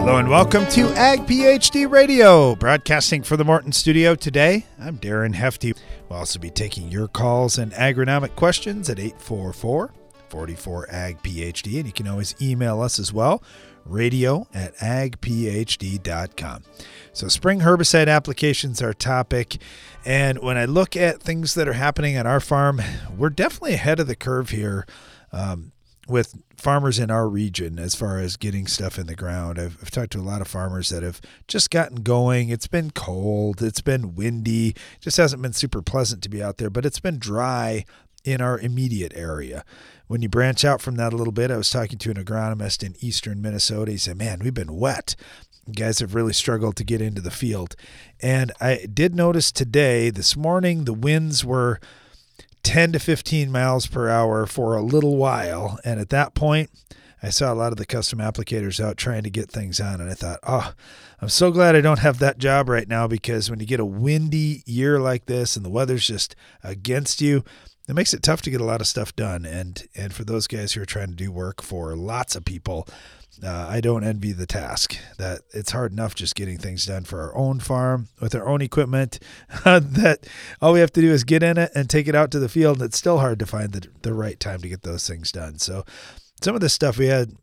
Hello and welcome to Ag PhD Radio, broadcasting for the Morton Studio today. I'm Darren Hefty. We'll also be taking your calls and agronomic questions at 844 44 Ag PhD, and you can always email us as well, radio at agphd.com. So, spring herbicide applications are topic, and when I look at things that are happening at our farm, we're definitely ahead of the curve here. Um, with farmers in our region as far as getting stuff in the ground. I've, I've, talked to a lot of farmers that have just gotten going. It's been cold, it's been windy, just hasn't been super pleasant to be out there, but it's been dry in our immediate area. When you branch out from that a little bit, I was talking to an agronomist in eastern Minnesota. He said, Man, we've been wet. guys have really struggled to get into the field. And I did notice today, this morning, the winds were 10 to 15 miles per hour for a little while. And at that point, I saw a lot of the custom applicators out trying to get things on. And I thought, oh, I'm so glad I don't have that job right now because when you get a windy year like this and the weather's just against you, it makes it tough to get a lot of stuff done. And and for those guys who are trying to do work for lots of people, uh, I don't envy the task. That it's hard enough just getting things done for our own farm with our own equipment. that all we have to do is get in it and take it out to the field. And it's still hard to find the the right time to get those things done. So some of this stuff we had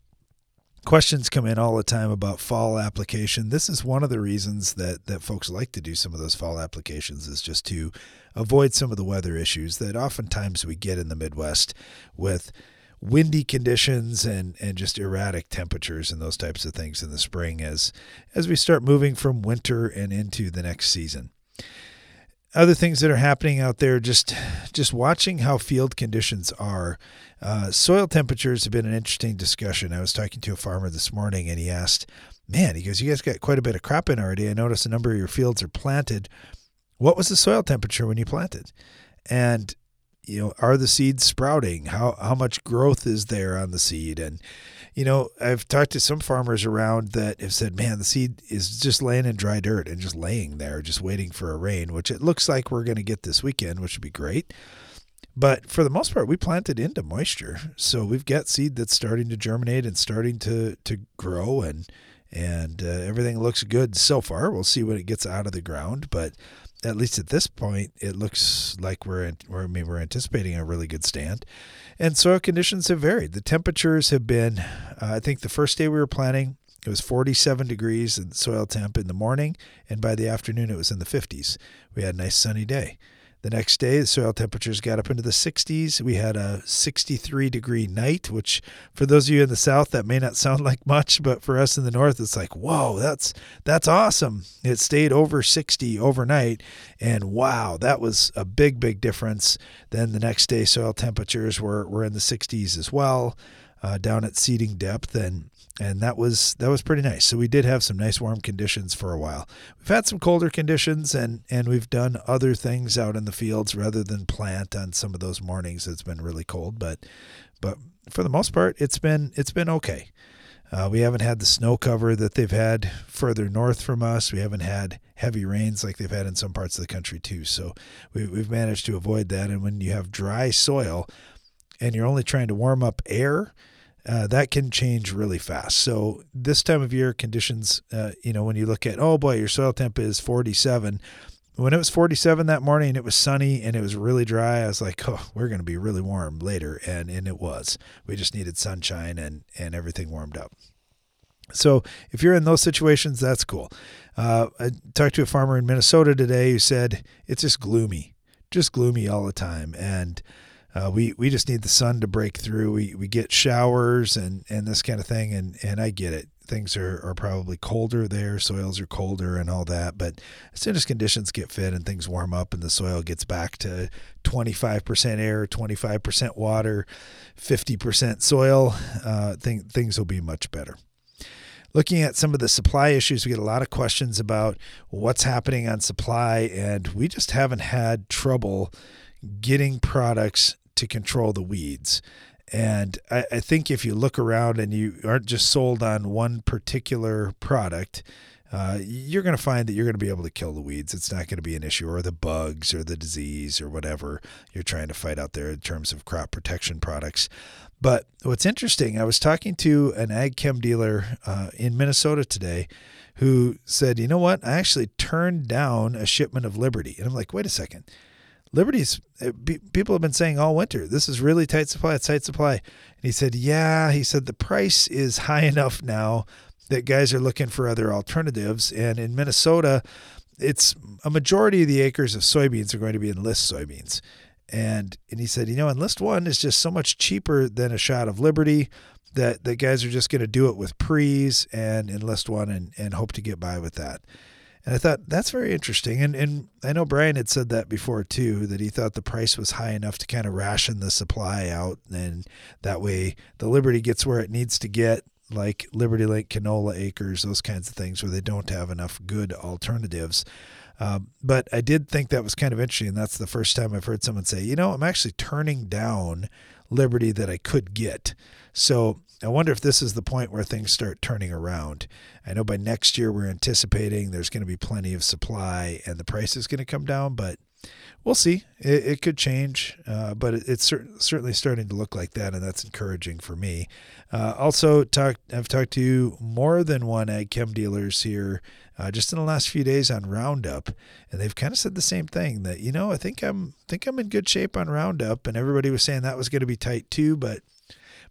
questions come in all the time about fall application. This is one of the reasons that that folks like to do some of those fall applications is just to avoid some of the weather issues that oftentimes we get in the Midwest with windy conditions and and just erratic temperatures and those types of things in the spring as as we start moving from winter and into the next season. Other things that are happening out there just just watching how field conditions are. Uh, soil temperatures have been an interesting discussion. I was talking to a farmer this morning and he asked man he goes you guys got quite a bit of crop in already i noticed a number of your fields are planted what was the soil temperature when you planted and you know, are the seeds sprouting? How how much growth is there on the seed? And you know, I've talked to some farmers around that have said, "Man, the seed is just laying in dry dirt and just laying there, just waiting for a rain," which it looks like we're going to get this weekend, which would be great. But for the most part, we planted into moisture, so we've got seed that's starting to germinate and starting to to grow, and and uh, everything looks good so far. We'll see when it gets out of the ground, but at least at this point, it looks like we're, we're I mean, we're anticipating a really good stand. And soil conditions have varied. The temperatures have been, uh, I think the first day we were planting, it was 47 degrees in soil temp in the morning, and by the afternoon it was in the 50s. We had a nice sunny day. The next day, the soil temperatures got up into the 60s. We had a 63 degree night, which for those of you in the south, that may not sound like much, but for us in the north, it's like, whoa, that's that's awesome. It stayed over 60 overnight, and wow, that was a big, big difference. Then the next day, soil temperatures were, were in the 60s as well, uh, down at seeding depth, and and that was that was pretty nice. So we did have some nice warm conditions for a while. We've had some colder conditions and and we've done other things out in the fields rather than plant on some of those mornings it's been really cold, but but for the most part it's been it's been okay. Uh, we haven't had the snow cover that they've had further north from us. We haven't had heavy rains like they've had in some parts of the country too. So we, we've managed to avoid that. And when you have dry soil and you're only trying to warm up air, uh, that can change really fast. So this time of year, conditions, uh, you know, when you look at, oh boy, your soil temp is 47. When it was 47 that morning, it was sunny and it was really dry. I was like, oh, we're going to be really warm later, and and it was. We just needed sunshine and and everything warmed up. So if you're in those situations, that's cool. Uh, I talked to a farmer in Minnesota today who said it's just gloomy, just gloomy all the time, and uh, we we just need the sun to break through. We we get showers and and this kind of thing, and and I get it. Things are, are probably colder there, soils are colder and all that. But as soon as conditions get fit and things warm up and the soil gets back to 25% air, 25% water, 50% soil, uh, th- things will be much better looking at some of the supply issues, we get a lot of questions about what's happening on supply, and we just haven't had trouble getting products to control the weeds. And I, I, think if you look around and you aren't just sold on one particular product, uh, you're going to find that you're going to be able to kill the weeds. It's not going to be an issue, or the bugs, or the disease, or whatever you're trying to fight out there in terms of crop protection products. But what's interesting, I was talking to an ag chem dealer uh, in Minnesota today who said, you know what? I actually turned down a shipment of Liberty. And I'm like, wait a second. Liberty's uh, people have been saying all winter, this is really tight supply, it's tight supply. And he said, yeah, he said the price is high enough now that guys are looking for other alternatives. And in Minnesota, it's a majority of the acres of soybeans are going to be enlist soybeans. And and he said, you know, enlist one is just so much cheaper than a shot of Liberty that the guys are just going to do it with pre's and enlist one and, and hope to get by with that. And I thought that's very interesting. And and I know Brian had said that before too, that he thought the price was high enough to kind of ration the supply out and that way the Liberty gets where it needs to get like Liberty Link canola acres, those kinds of things where they don't have enough good alternatives. Um, but I did think that was kind of interesting. That's the first time I've heard someone say, you know, I'm actually turning down Liberty that I could get. So I wonder if this is the point where things start turning around. I know by next year we're anticipating there's going to be plenty of supply and the price is going to come down, but we'll see. It, it could change, uh, but it, it's cer- certainly starting to look like that, and that's encouraging for me. Uh, also, talk, I've talked to more than one ag chem dealers here uh, just in the last few days on Roundup, and they've kind of said the same thing that you know I think I'm think I'm in good shape on Roundup, and everybody was saying that was going to be tight too, but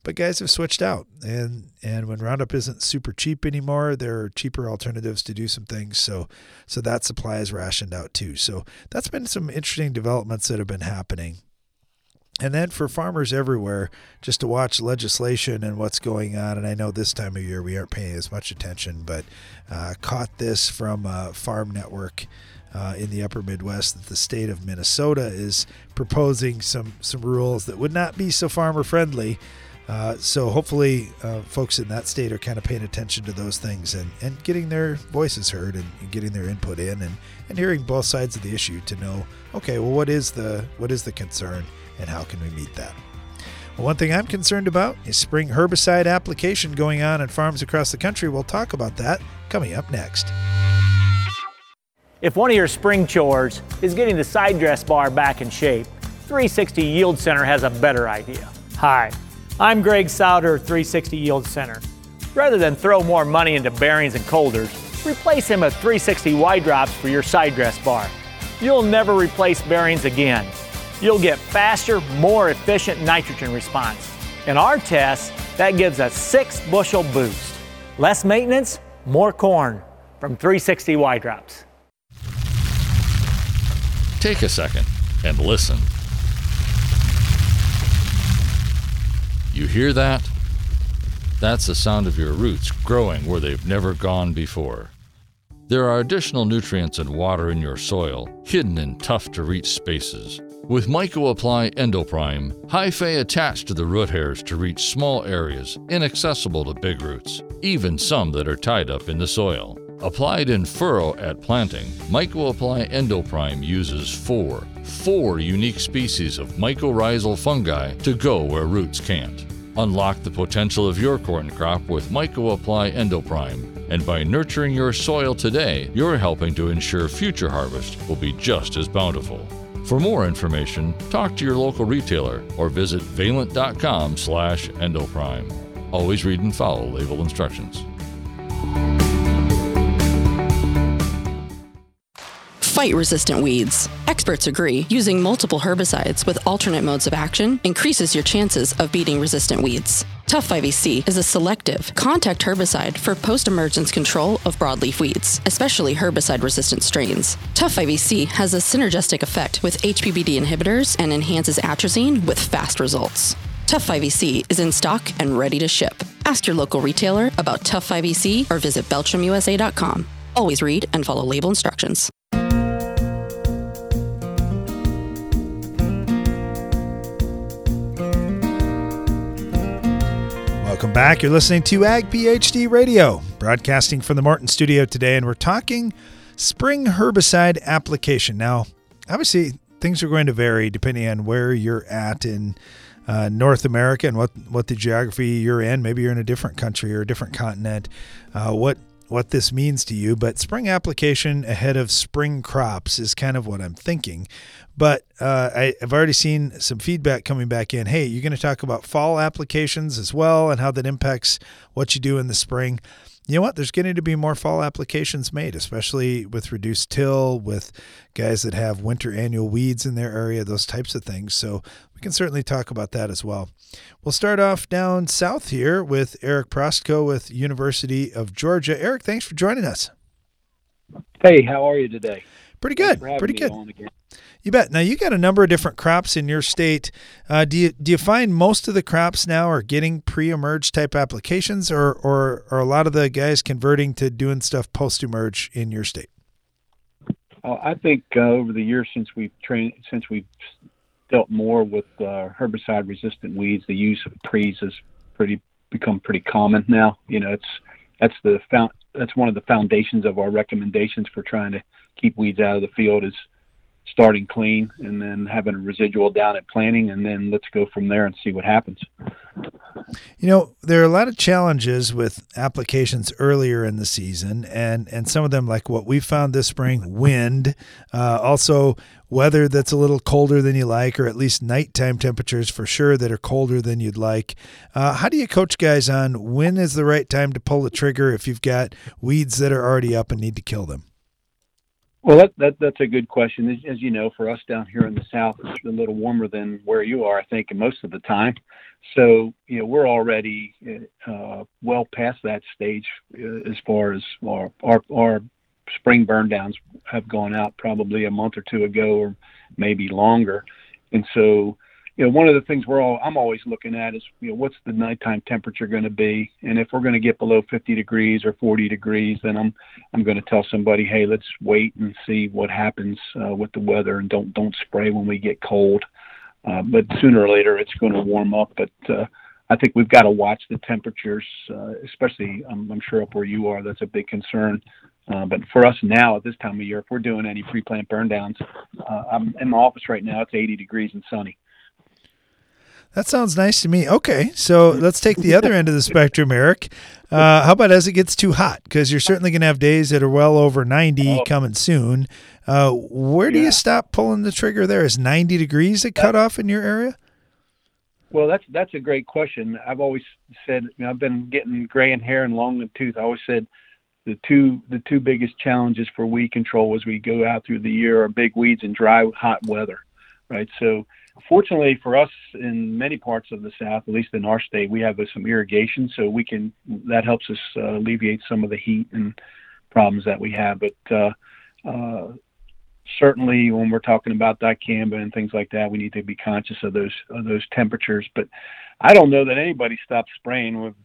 but guys have switched out. And and when roundup isn't super cheap anymore there are cheaper alternatives to do some things. So so that supply is rationed out too. So that's been some interesting developments that have been happening. And then for farmers everywhere, just to watch legislation and what's going on. And I know this time of year we aren't paying as much attention, but uh, caught this from uh, Farm Network uh, in the upper Midwest that the state of Minnesota is proposing some, some rules that would not be so farmer friendly uh, so hopefully, uh, folks in that state are kind of paying attention to those things and, and getting their voices heard and, and, getting their input in and, and hearing both sides of the issue to know, okay, well, what is the what is the concern and how can we meet that? Well, one thing I'm concerned about is spring herbicide application going on in farms across the country. We'll talk about that coming up next. If one of your spring chores is getting the side dress bar back in shape, 360 Yield Center has a better idea. Hi. I'm Greg Sauder, 360 Yield Center. Rather than throw more money into bearings and coulters, replace them with 360 Y drops for your side dress bar. You'll never replace bearings again. You'll get faster, more efficient nitrogen response. In our tests, that gives a six bushel boost. Less maintenance, more corn from 360 Y drops. Take a second and listen. You hear that? That's the sound of your roots growing where they've never gone before. There are additional nutrients and water in your soil, hidden in tough to reach spaces. With MycoApply Endoprime, hyphae attach to the root hairs to reach small areas inaccessible to big roots, even some that are tied up in the soil. Applied in furrow at planting, MycoApply Endoprime uses four, four unique species of mycorrhizal fungi to go where roots can't. Unlock the potential of your corn crop with MycoApply Endoprime. And by nurturing your soil today, you're helping to ensure future harvest will be just as bountiful. For more information, talk to your local retailer or visit valent.com/endoprime. Always read and follow label instructions. Fight resistant weeds. Experts agree using multiple herbicides with alternate modes of action increases your chances of beating resistant weeds. Tough 5EC is a selective, contact herbicide for post emergence control of broadleaf weeds, especially herbicide resistant strains. Tough 5EC has a synergistic effect with HPPD inhibitors and enhances atrazine with fast results. Tough 5EC is in stock and ready to ship. Ask your local retailer about Tough 5EC or visit BeltramUSA.com. Always read and follow label instructions. Back. You're listening to Ag PhD Radio, broadcasting from the Martin studio today, and we're talking spring herbicide application. Now, obviously, things are going to vary depending on where you're at in uh, North America and what, what the geography you're in. Maybe you're in a different country or a different continent. Uh, what what this means to you, but spring application ahead of spring crops is kind of what I'm thinking. But uh, I, have already seen some feedback coming back in. Hey, you're going to talk about fall applications as well and how that impacts what you do in the spring you know what? There's getting to be more fall applications made, especially with reduced till, with guys that have winter annual weeds in their area, those types of things. So we can certainly talk about that as well. We'll start off down south here with Eric Prostko with University of Georgia. Eric, thanks for joining us. Hey, how are you today? Pretty good. Pretty good. You bet. Now you got a number of different crops in your state. Uh, do you do you find most of the crops now are getting pre-emerge type applications, or or are a lot of the guys converting to doing stuff post-emerge in your state? Uh, I think uh, over the years since we've trained, since we've dealt more with uh, herbicide-resistant weeds, the use of pre's has pretty become pretty common now. You know, it's that's the found, that's one of the foundations of our recommendations for trying to keep weeds out of the field is starting clean and then having a residual down at planting and then let's go from there and see what happens. You know, there are a lot of challenges with applications earlier in the season and and some of them like what we found this spring, wind, uh, also weather that's a little colder than you like or at least nighttime temperatures for sure that are colder than you'd like. Uh, how do you coach guys on when is the right time to pull the trigger if you've got weeds that are already up and need to kill them? Well, that, that that's a good question. As, as, you know, for us down here in the south, it's a little warmer than where you are, I think, most of the time. So, you know, we're already uh, well past that stage uh, as far as our, our, our spring burn downs have gone out probably a month or two ago, or maybe longer. And so, you know, one of the things we're all I'm always looking at is, you know, what's the nighttime temperature going to be, and if we're going to get below 50 degrees or 40 degrees, then I'm I'm going to tell somebody, hey, let's wait and see what happens uh, with the weather, and don't don't spray when we get cold. Uh, but sooner or later, it's going to warm up. But uh, I think we've got to watch the temperatures, uh, especially um, I'm sure up where you are, that's a big concern. Uh, but for us now at this time of year, if we're doing any pre-plant burn downs, uh, I'm in my office right now. It's 80 degrees and sunny. That sounds nice to me. Okay, so let's take the other end of the spectrum, Eric. Uh, how about as it gets too hot? Because you're certainly going to have days that are well over 90 coming soon. Uh, where do yeah. you stop pulling the trigger there? Is 90 degrees a cutoff in your area? Well, that's that's a great question. I've always said you know, I've been getting gray in hair and long in tooth. I always said the two the two biggest challenges for weed control as we go out through the year are big weeds and dry hot weather, right? So fortunately for us in many parts of the south at least in our state we have uh, some irrigation so we can that helps us uh, alleviate some of the heat and problems that we have. But uh, uh, certainly when we're talking about dicamba and things like that we need to be conscious of those of those temperatures. But i don't know that anybody stops spraying with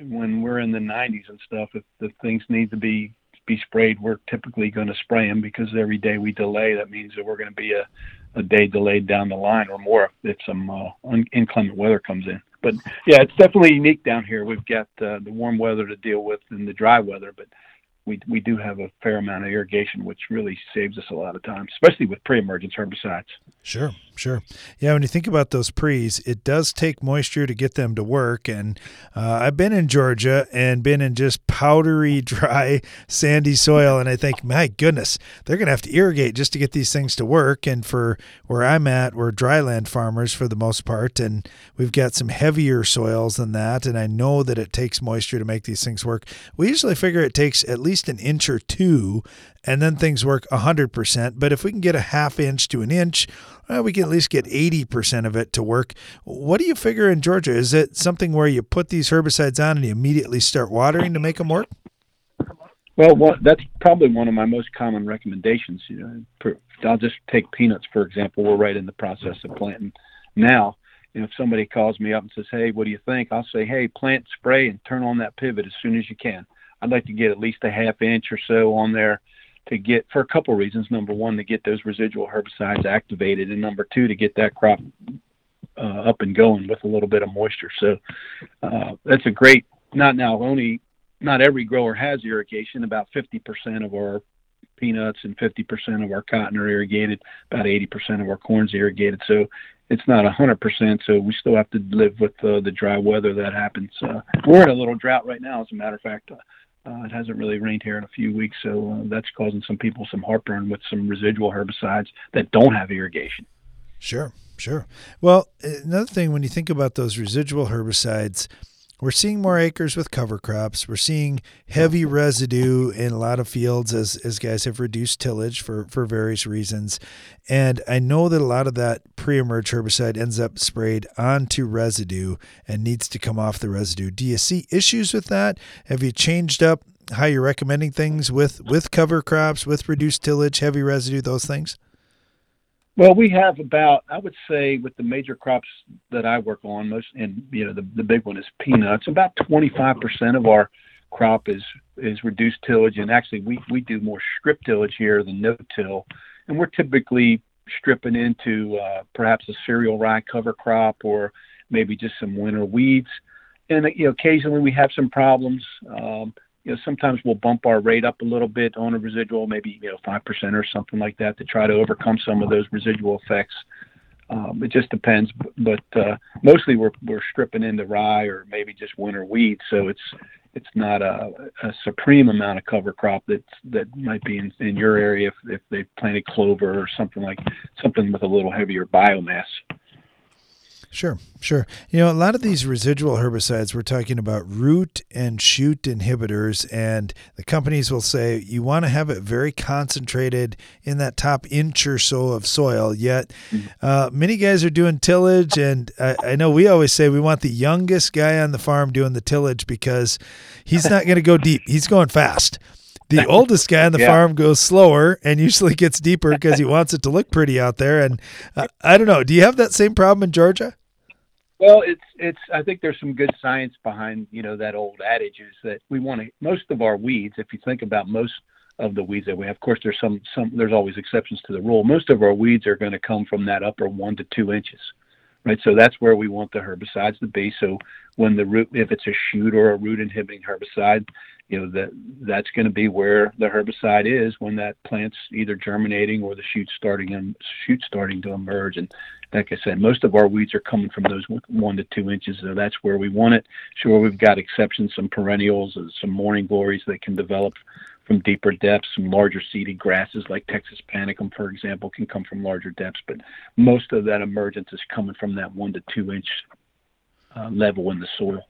when we're in the 90s and stuff if the things need to be be sprayed we're typically going to spray them because every day we delay that means that we're going to be a a day delayed down the line or more if some uh, un- inclement weather comes in. But yeah, it's definitely unique down here. We've got uh, the warm weather to deal with and the dry weather, but we we do have a fair amount of irrigation, which really saves us a lot of time, especially with pre-emergence herbicides. Sure, sure. Yeah, when you think about those pre's, it does take moisture to get them to work. And uh, I've been in Georgia and been in just powdery, dry, sandy soil, and I think, my goodness, they're going to have to irrigate just to get these things to work. And for where I'm at, we're dryland farmers for the most part, and we've got some heavier soils than that. And I know that it takes moisture to make these things work. We usually figure it takes at least an inch or two and then things work 100%. But if we can get a half inch to an inch, well, we can at least get 80% of it to work. What do you figure in Georgia? Is it something where you put these herbicides on and you immediately start watering to make them work? Well, that's probably one of my most common recommendations. You know, I'll just take peanuts for example. We're right in the process of planting now. Know, if somebody calls me up and says, "Hey, what do you think?" I'll say, "Hey, plant, spray, and turn on that pivot as soon as you can." I'd like to get at least a half inch or so on there to get for a couple reasons. Number one, to get those residual herbicides activated, and number two, to get that crop uh, up and going with a little bit of moisture. So uh, that's a great. Not now only not every grower has irrigation. About 50% of our peanuts and 50% of our cotton are irrigated. About 80% of our corn's irrigated. So it's not 100%. So we still have to live with uh, the dry weather that happens. Uh, we're in a little drought right now, as a matter of fact. Uh, it hasn't really rained here in a few weeks, so uh, that's causing some people some heartburn with some residual herbicides that don't have irrigation. Sure, sure. Well, another thing when you think about those residual herbicides, we're seeing more acres with cover crops. We're seeing heavy residue in a lot of fields as, as guys have reduced tillage for, for various reasons. And I know that a lot of that pre emerge herbicide ends up sprayed onto residue and needs to come off the residue. Do you see issues with that? Have you changed up how you're recommending things with, with cover crops, with reduced tillage, heavy residue, those things? Well, we have about, I would say, with the major crops that I work on, most, and you know, the, the big one is peanuts. About 25% of our crop is is reduced tillage, and actually, we we do more strip tillage here than no till, and we're typically stripping into uh, perhaps a cereal rye cover crop or maybe just some winter weeds. And you know, occasionally we have some problems. Um, you know, sometimes we'll bump our rate up a little bit on a residual, maybe you know five percent or something like that, to try to overcome some of those residual effects. Um, it just depends, but uh, mostly we're we're stripping into rye or maybe just winter wheat, so it's it's not a, a supreme amount of cover crop that that might be in, in your area if, if they planted clover or something like something with a little heavier biomass. Sure, sure. You know, a lot of these residual herbicides, we're talking about root and shoot inhibitors, and the companies will say you want to have it very concentrated in that top inch or so of soil. Yet, uh, many guys are doing tillage, and I, I know we always say we want the youngest guy on the farm doing the tillage because he's not going to go deep, he's going fast. The oldest guy on the Yeah. farm goes slower and usually gets deeper because he wants it to look pretty out there. And uh, I don't know. Do you have that same problem in Georgia? Well, it's it's. I think there's some good science behind you know that old adage is that we want to most of our weeds. If you think about most of the weeds that we have, of course, there's some some. There's always exceptions to the rule. Most of our weeds are going to come from that upper one to two inches, right? So that's where we want the herbicides to be. So when the root, if it's a shoot or a root inhibiting herbicide, you know that that's going to be where the herbicide is when that plant's either germinating or the shoot starting and shoot starting to emerge. And like I said, most of our weeds are coming from those one to two inches, so that's where we want it. Sure, we've got exceptions, some perennials, some morning glories that can develop from deeper depths. Some larger seeded grasses like Texas panicum, for example, can come from larger depths, but most of that emergence is coming from that one to two inch uh, level in the soil.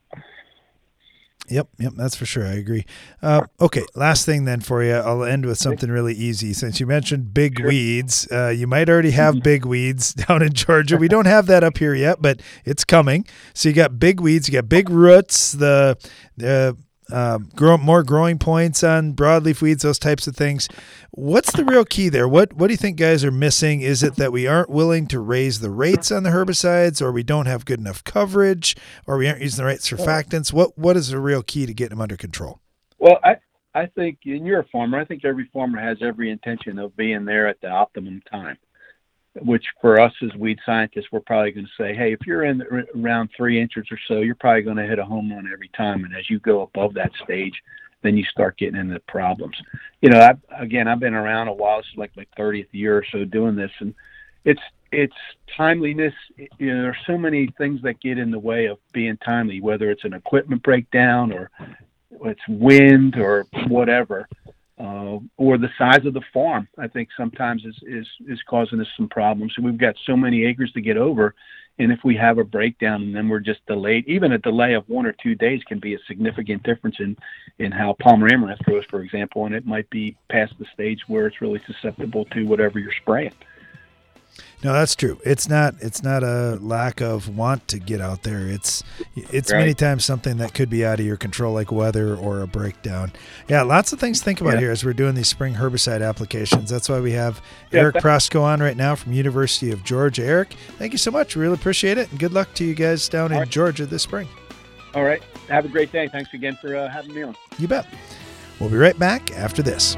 Yep, yep, that's for sure. I agree. Uh, okay, last thing then for you. I'll end with something really easy. Since you mentioned big weeds, uh, you might already have big weeds down in Georgia. We don't have that up here yet, but it's coming. So you got big weeds, you got big roots, the the uh, grow more growing points on broadleaf weeds, those types of things. What's the real key there? What what do you think guys are missing? Is it that we aren't willing to raise the rates on the herbicides, or we don't have good enough coverage, or we aren't using the right surfactants? What what is the real key to getting them under control? Well, I I think, and you're a farmer. I think every farmer has every intention of being there at the optimum time. Which for us as weed scientists, we're probably going to say, hey, if you're in around three inches or so, you're probably going to hit a home run every time. And as you go above that stage, then you start getting into problems. You know, I've, again, I've been around a while. This is like my 30th year or so doing this, and it's it's timeliness. You know, there's so many things that get in the way of being timely, whether it's an equipment breakdown or it's wind or whatever, uh, or the size of the farm. I think sometimes is is is causing us some problems. We've got so many acres to get over, and if we have a breakdown and then we're just delayed, even a delay of one or two days can be a significant difference in in how Palmer amaranth grows, for example, and it might be past the stage where it's really susceptible to whatever you're spraying. No, that's true. It's not. It's not a lack of want to get out there. It's it's many times something that could be out of your control, like weather or a breakdown. Yeah, lots of things to think about Yeah. here as we're doing these spring herbicide applications. That's why we have Yeah, Eric Prostko on right now from University of Georgia. Eric, thank you so much. Really appreciate it, and good luck to you guys down in All right. Georgia this spring. All right. Have a great day. Thanks again for uh, having me on. You bet. We'll be right back after this.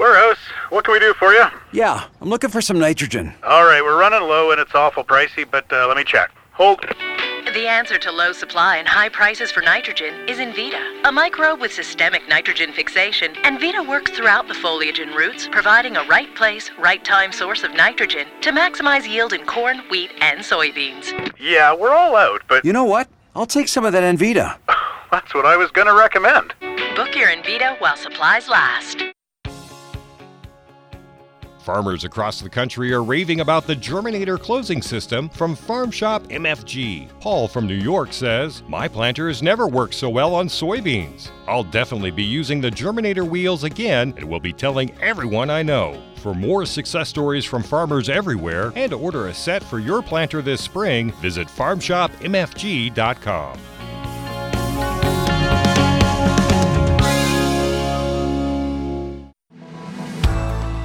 Warehouse, what can we do for you? Yeah, I'm looking for some nitrogen. All right, we're running low and it's awful pricey, but uh, let me check. Hold. The answer to low supply and high prices for nitrogen is Envita, a microbe with systemic nitrogen fixation. And Envita works throughout the foliage and roots, providing a right place, right time source of nitrogen to maximize yield in corn, wheat, and soybeans. Yeah, we're all out, but You know what? I'll take some of that Envita. That's what I was going to recommend. Book your Envita while supplies last. Farmers across the country are raving about the Germinator closing system from Farm Shop MFG. Paul from New York says, My planter has never worked so well on soybeans. I'll definitely be using the Germinator wheels again and will be telling everyone I know. For more success stories from farmers everywhere and to order a set for your planter this spring, visit farmshopmfg.com.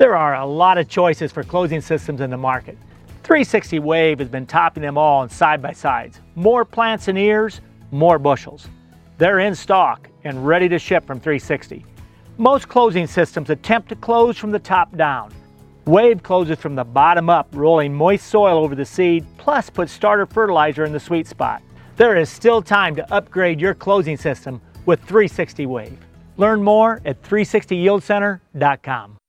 There are a lot of choices for closing systems in the market. 360 Wave has been topping them all in side by sides. More plants and ears, more bushels. They're in stock and ready to ship from 360. Most closing systems attempt to close from the top down. Wave closes from the bottom up, rolling moist soil over the seed, plus puts starter fertilizer in the sweet spot. There is still time to upgrade your closing system with 360 Wave. Learn more at 360yieldcenter.com.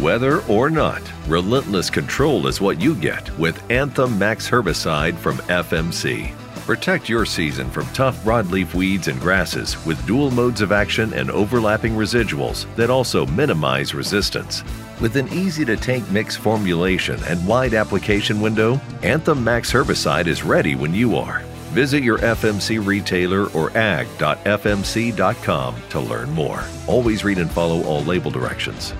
Weather or not, relentless control is what you get with Anthem Max Herbicide from FMC. Protect your season from tough broadleaf weeds and grasses with dual modes of action and overlapping residuals that also minimize resistance. With an easy to tank mix formulation and wide application window, Anthem Max Herbicide is ready when you are. Visit your FMC retailer or ag.fmc.com to learn more. Always read and follow all label directions.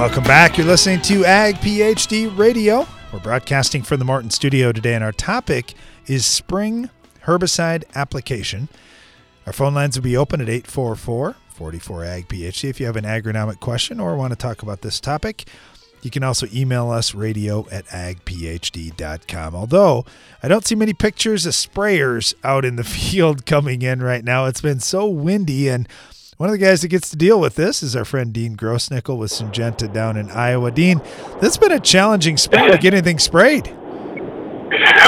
Welcome back. You're listening to Ag PhD Radio. We're broadcasting from the Martin studio today, and our topic is spring herbicide application. Our phone lines will be open at 844 44 Ag PhD if you have an agronomic question or want to talk about this topic. You can also email us radio at agphd.com. Although I don't see many pictures of sprayers out in the field coming in right now. It's been so windy and one of the guys that gets to deal with this is our friend Dean Grossnickle with Syngenta down in Iowa. Dean, that's been a challenging spring to get anything sprayed.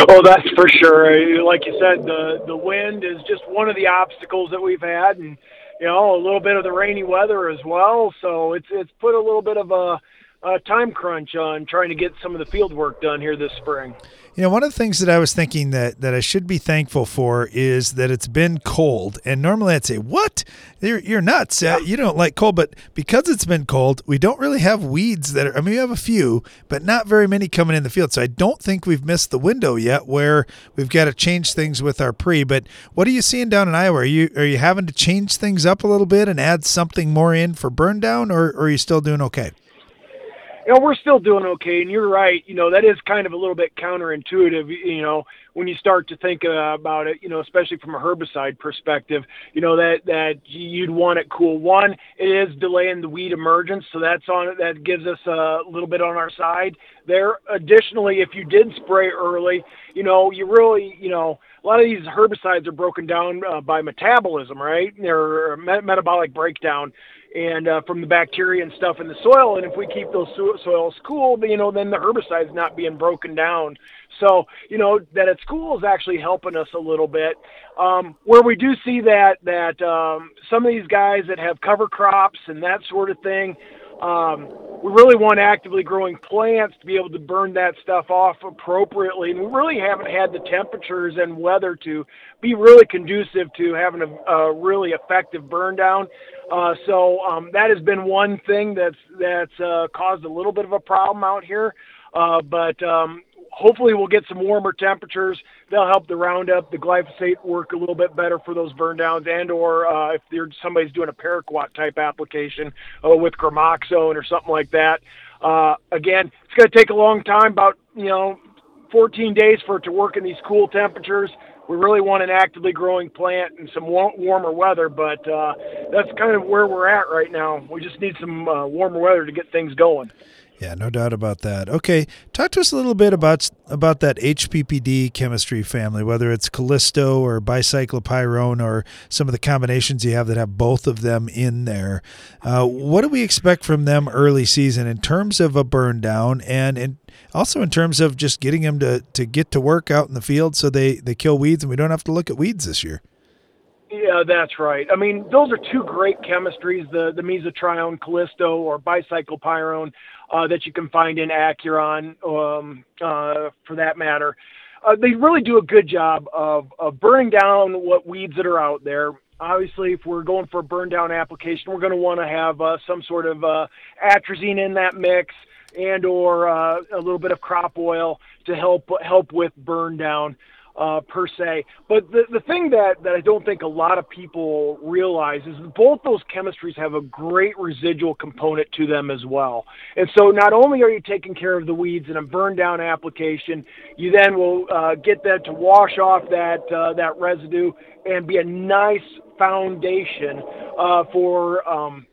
Oh, that's for sure. Like you said, the the wind is just one of the obstacles that we've had, and you know a little bit of the rainy weather as well. So it's it's put a little bit of a, a time crunch on trying to get some of the field work done here this spring. You know, one of the things that I was thinking that that I should be thankful for is that it's been cold. And normally I'd say, "What? You're, you're nuts! Yeah. Uh, you don't like cold." But because it's been cold, we don't really have weeds that are. I mean, we have a few, but not very many coming in the field. So I don't think we've missed the window yet where we've got to change things with our pre. But what are you seeing down in Iowa? Are you are you having to change things up a little bit and add something more in for burn down, or, or are you still doing okay? You know, we're still doing okay. And you're right. You know, that is kind of a little bit counterintuitive, you know, when you start to think uh, about it, you know, especially from a herbicide perspective, you know, that, that you'd want it cool. One, it is delaying the weed emergence. So that's on that gives us a little bit on our side there. Additionally, if you did spray early, you know, you really, you know, a lot of these herbicides are broken down uh, by metabolism, right? They're met- metabolic breakdown and uh, from the bacteria and stuff in the soil. And if we keep those so- soils cool, you know, then the herbicide's not being broken down. So, you know, that it's cool is actually helping us a little bit. Um, where we do see that that um, some of these guys that have cover crops and that sort of thing, um, we really want actively growing plants to be able to burn that stuff off appropriately. And we really haven't had the temperatures and weather to be really conducive to having a, a really effective burn down. Uh, so um, that has been one thing that's that's uh, caused a little bit of a problem out here. Uh, but um, hopefully we'll get some warmer temperatures. They'll help the Roundup, the glyphosate work a little bit better for those burn downs, and or uh, if somebody's doing a paraquat type application uh, with gramoxone or something like that. Uh, again, it's going to take a long time, about you know 14 days for it to work in these cool temperatures. We really want an actively growing plant and some warmer weather, but uh, that's kind of where we're at right now. We just need some uh, warmer weather to get things going. Yeah, no doubt about that. Okay, talk to us a little bit about about that HPPD chemistry family, whether it's Callisto or bicyclopyrone or some of the combinations you have that have both of them in there. Uh, what do we expect from them early season in terms of a burn down and in, also in terms of just getting them to, to get to work out in the field so they, they kill weeds and we don't have to look at weeds this year? Yeah, that's right. I mean, those are two great chemistries, the, the mesotrione callisto or bicyclopyrone uh, that you can find in Acuron, um, uh, for that matter. Uh, they really do a good job of, of burning down what weeds that are out there. Obviously, if we're going for a burn down application, we're going to want to have uh, some sort of uh, atrazine in that mix and or uh, a little bit of crop oil to help help with burn down uh, per se. But the, the thing that, that I don't think a lot of people realize is both those chemistries have a great residual component to them as well. And so not only are you taking care of the weeds in a burn down application, you then will uh, get that to wash off that, uh, that residue and be a nice foundation uh, for um,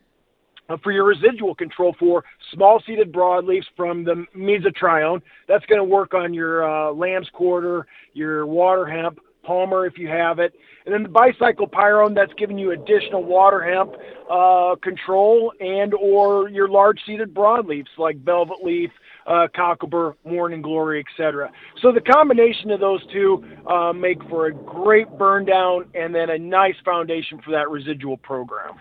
for your residual control for small seeded broadleafs from the mesotrione. That's going to work on your uh, lamb's quarter, your water hemp, palmer if you have it. And then the bicyclopyrone, that's giving you additional water hemp uh, control and or your large seeded broadleafs like velvet leaf, uh, cocklebur, morning glory, etc. So the combination of those two uh, make for a great burn down and then a nice foundation for that residual program.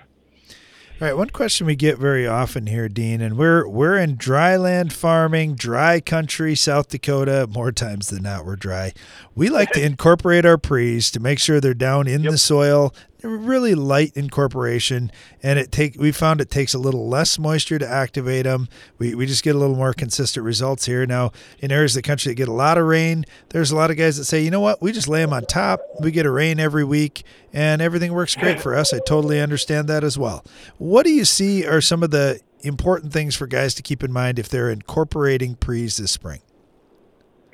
All right, one question we get very often here, Dean, and we're we're in dryland farming, dry country, South Dakota. More times than not, we're dry. We like to incorporate our pre's to make sure they're down in yep. the soil really light incorporation and it take we found it takes a little less moisture to activate them we, we just get a little more consistent results here. Now in areas of the country that get a lot of rain there's a lot of guys that say you know what? We just lay them on top. We get a rain every week and everything works great for us. I totally understand that as well. What do you see are some of the important things for guys to keep in mind if they're incorporating pre's this spring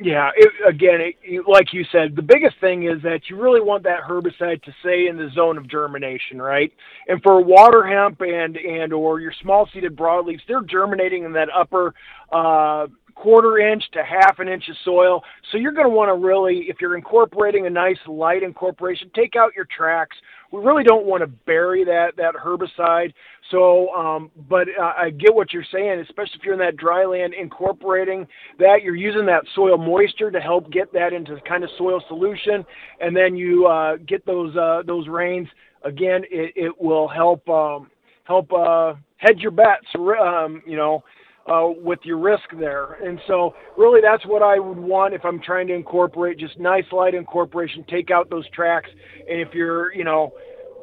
yeah, it, again, it, like you said, the biggest thing is that you really want that herbicide to stay in the zone of germination, right? And for water hemp and and or your small seeded broadleafs, they're germinating in that upper uh, quarter inch to half an inch of soil. So you're going to want to really, if you're incorporating a nice light incorporation, take out your tracks. We really don't want to bury that that herbicide. So, um, but uh, I get what you're saying, especially if you're in that dry land, incorporating that you're using that soil moisture to help get that into kind of soil solution, and then you uh, get those uh, those rains. Again, it, it will help um, help uh, hedge your bets. Um, you know uh, with your risk there. And so, really, that's what I would want if I'm trying to incorporate just nice light incorporation, take out those tracks. And if you're, you know,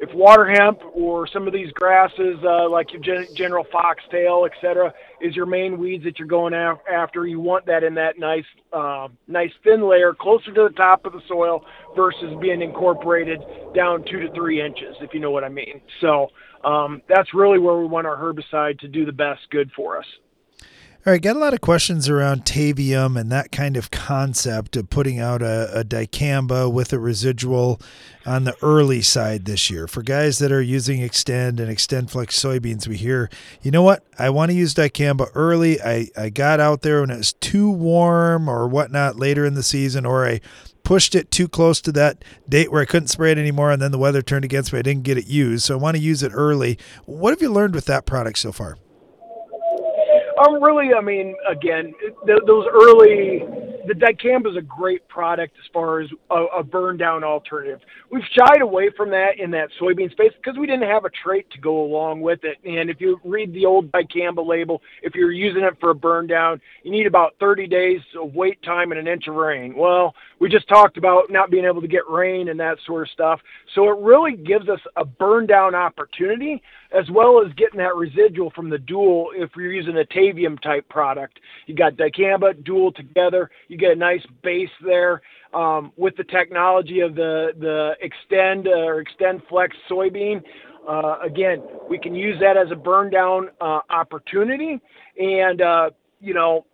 if water hemp or some of these grasses uh, like your gen- general foxtail, etc., is your main weeds that you're going af- after, you want that in that nice, uh, nice thin layer closer to the top of the soil versus being incorporated down two to three inches, if you know what I mean. So um, that's really where we want our herbicide to do the best good for us. All right, got a lot of questions around Tavium and that kind of concept of putting out a, a dicamba with a residual on the early side this year. For guys that are using Xtend and XtendFlex soybeans, we hear, you know what, I want to use dicamba early. I, I got out there when it was too warm or whatnot later in the season, or I pushed it too close to that date where I couldn't spray it anymore, and then the weather turned against me. I didn't get it used, so I want to use it early. What have you learned with that product so far? Um, really, I mean, again, th- those early, the dicamba is a great product as far as a, a burn down alternative. We've shied away from that in that soybean space because we didn't have a trait to go along with it. And if you read the old dicamba label, if you're using it for a burn down, you need about 30 days of wait time and an inch of rain. Well, we just talked about not being able to get rain and that sort of stuff. So it really gives us a burn down opportunity as well as getting that residual from the dual if you're using a Tavium type product. You got dicamba, dual together, you get a nice base there. Um, with the technology of the the Xtend uh, or XtendFlex soybean, uh, again, we can use that as a burn down uh, opportunity. And, uh, you know,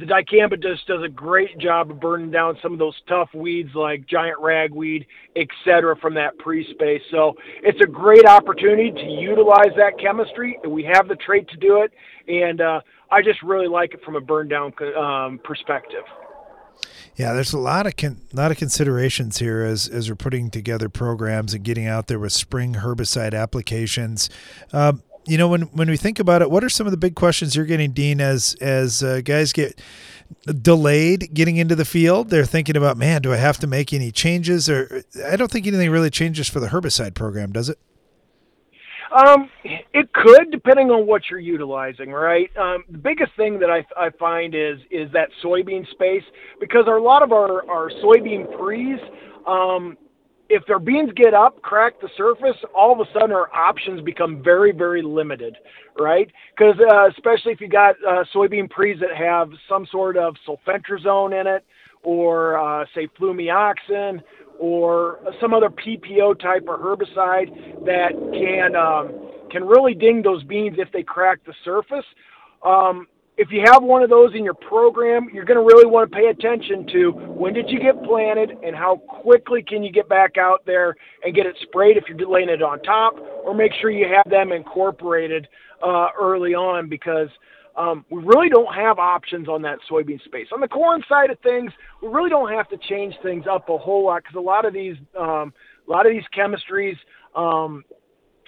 the dicamba just does a great job of burning down some of those tough weeds like giant ragweed, et cetera, from that pre-space. So it's a great opportunity to utilize that chemistry. We have the trait to do it, and uh, I just really like it from a burn down um, perspective. Yeah, there's a lot of con- lot of considerations here as as we're putting together programs and getting out there with spring herbicide applications. Um, you know, when when we think about it, what are some of the big questions you're getting, Dean, as as uh, guys get delayed getting into the field? They're thinking about, man, do I have to make any changes? Or I don't think anything really changes for the herbicide program, does it? Um, it could, depending on what you're utilizing, right? Um, the biggest thing that I, I find is is that soybean space because a lot of our our soybean pre's um, if their beans get up, crack the surface, all of a sudden our options become very, very limited, right? Because uh, especially if you got uh, soybean pre's that have some sort of sulfentrazone in it, or uh, say flumioxazin, or some other PPO type or herbicide that can um, can really ding those beans if they crack the surface. Um, if you have one of those in your program, you're going to really want to pay attention to when did you get planted and how quickly can you get back out there and get it sprayed if you're laying it on top, or make sure you have them incorporated uh, early on because um, we really don't have options on that soybean space. On the corn side of things, we really don't have to change things up a whole lot because a lot of these um, a lot of these chemistries um,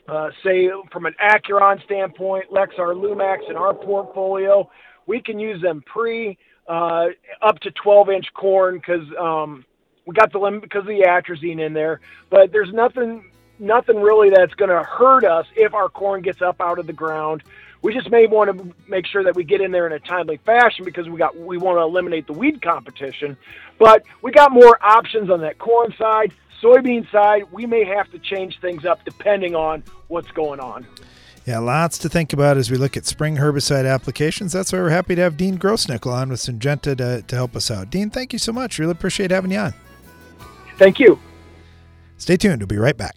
uh, say from an Acuron standpoint, Lexar Lumax in our portfolio, we can use them pre uh, up to 12 inch corn because um, we got the limit because of the atrazine in there. But there's nothing nothing really that's going to hurt us if our corn gets up out of the ground. We just may want to make sure that we get in there in a timely fashion because we got we want to eliminate the weed competition. But we got more options on that corn side soybean side, we may have to change things up depending on what's going on. Yeah, lots to think about as we look at spring herbicide applications. That's why we're happy to have Dean Grossnickle on with Syngenta to, to help us out. Dean, thank you so much. Really appreciate having you on. Thank you. Stay tuned. We'll be right back.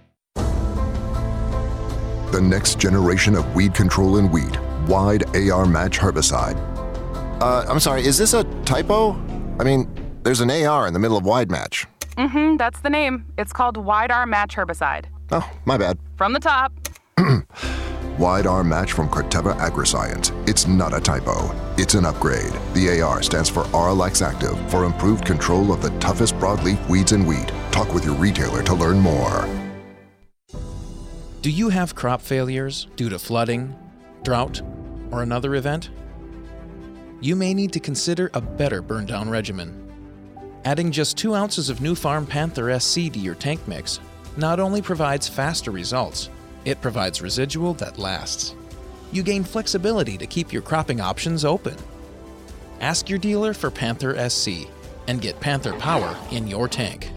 The next generation of weed control in wheat, Wide AR Match herbicide. Uh, I'm sorry, is this a typo? I mean, there's an AR in the middle of Wide Match. Mm-hmm, that's the name. It's called Wide Arm Match Herbicide. Oh, my bad. From the top. Wide Arm Match from Corteva Agriscience. It's not a typo. It's an upgrade. The AR stands for Arylex Active for improved control of the toughest broadleaf weeds in wheat. Talk with your retailer to learn more. Do you have crop failures due to flooding, drought, or another event? You may need to consider a better burn down regimen. Adding just 2 ounces of Nufarm Panther SC to your tank mix not only provides faster results, it provides residual that lasts. You gain flexibility to keep your cropping options open. Ask your dealer for Panther SC and get Panther power in your tank.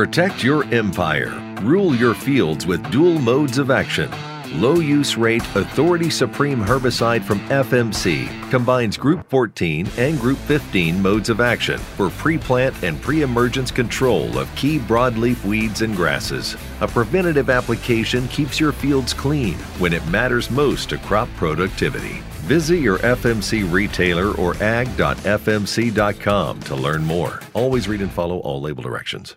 Protect your empire. Rule your fields with dual modes of action. Low use rate Authority Supreme herbicide from FMC combines Group 14 and Group 15 modes of action for pre plant and pre emergence control of key broadleaf weeds and grasses. A preventative application keeps your fields clean when it matters most to crop productivity. Visit your FMC retailer or ag.fmc.com to learn more. Always read and follow all label directions.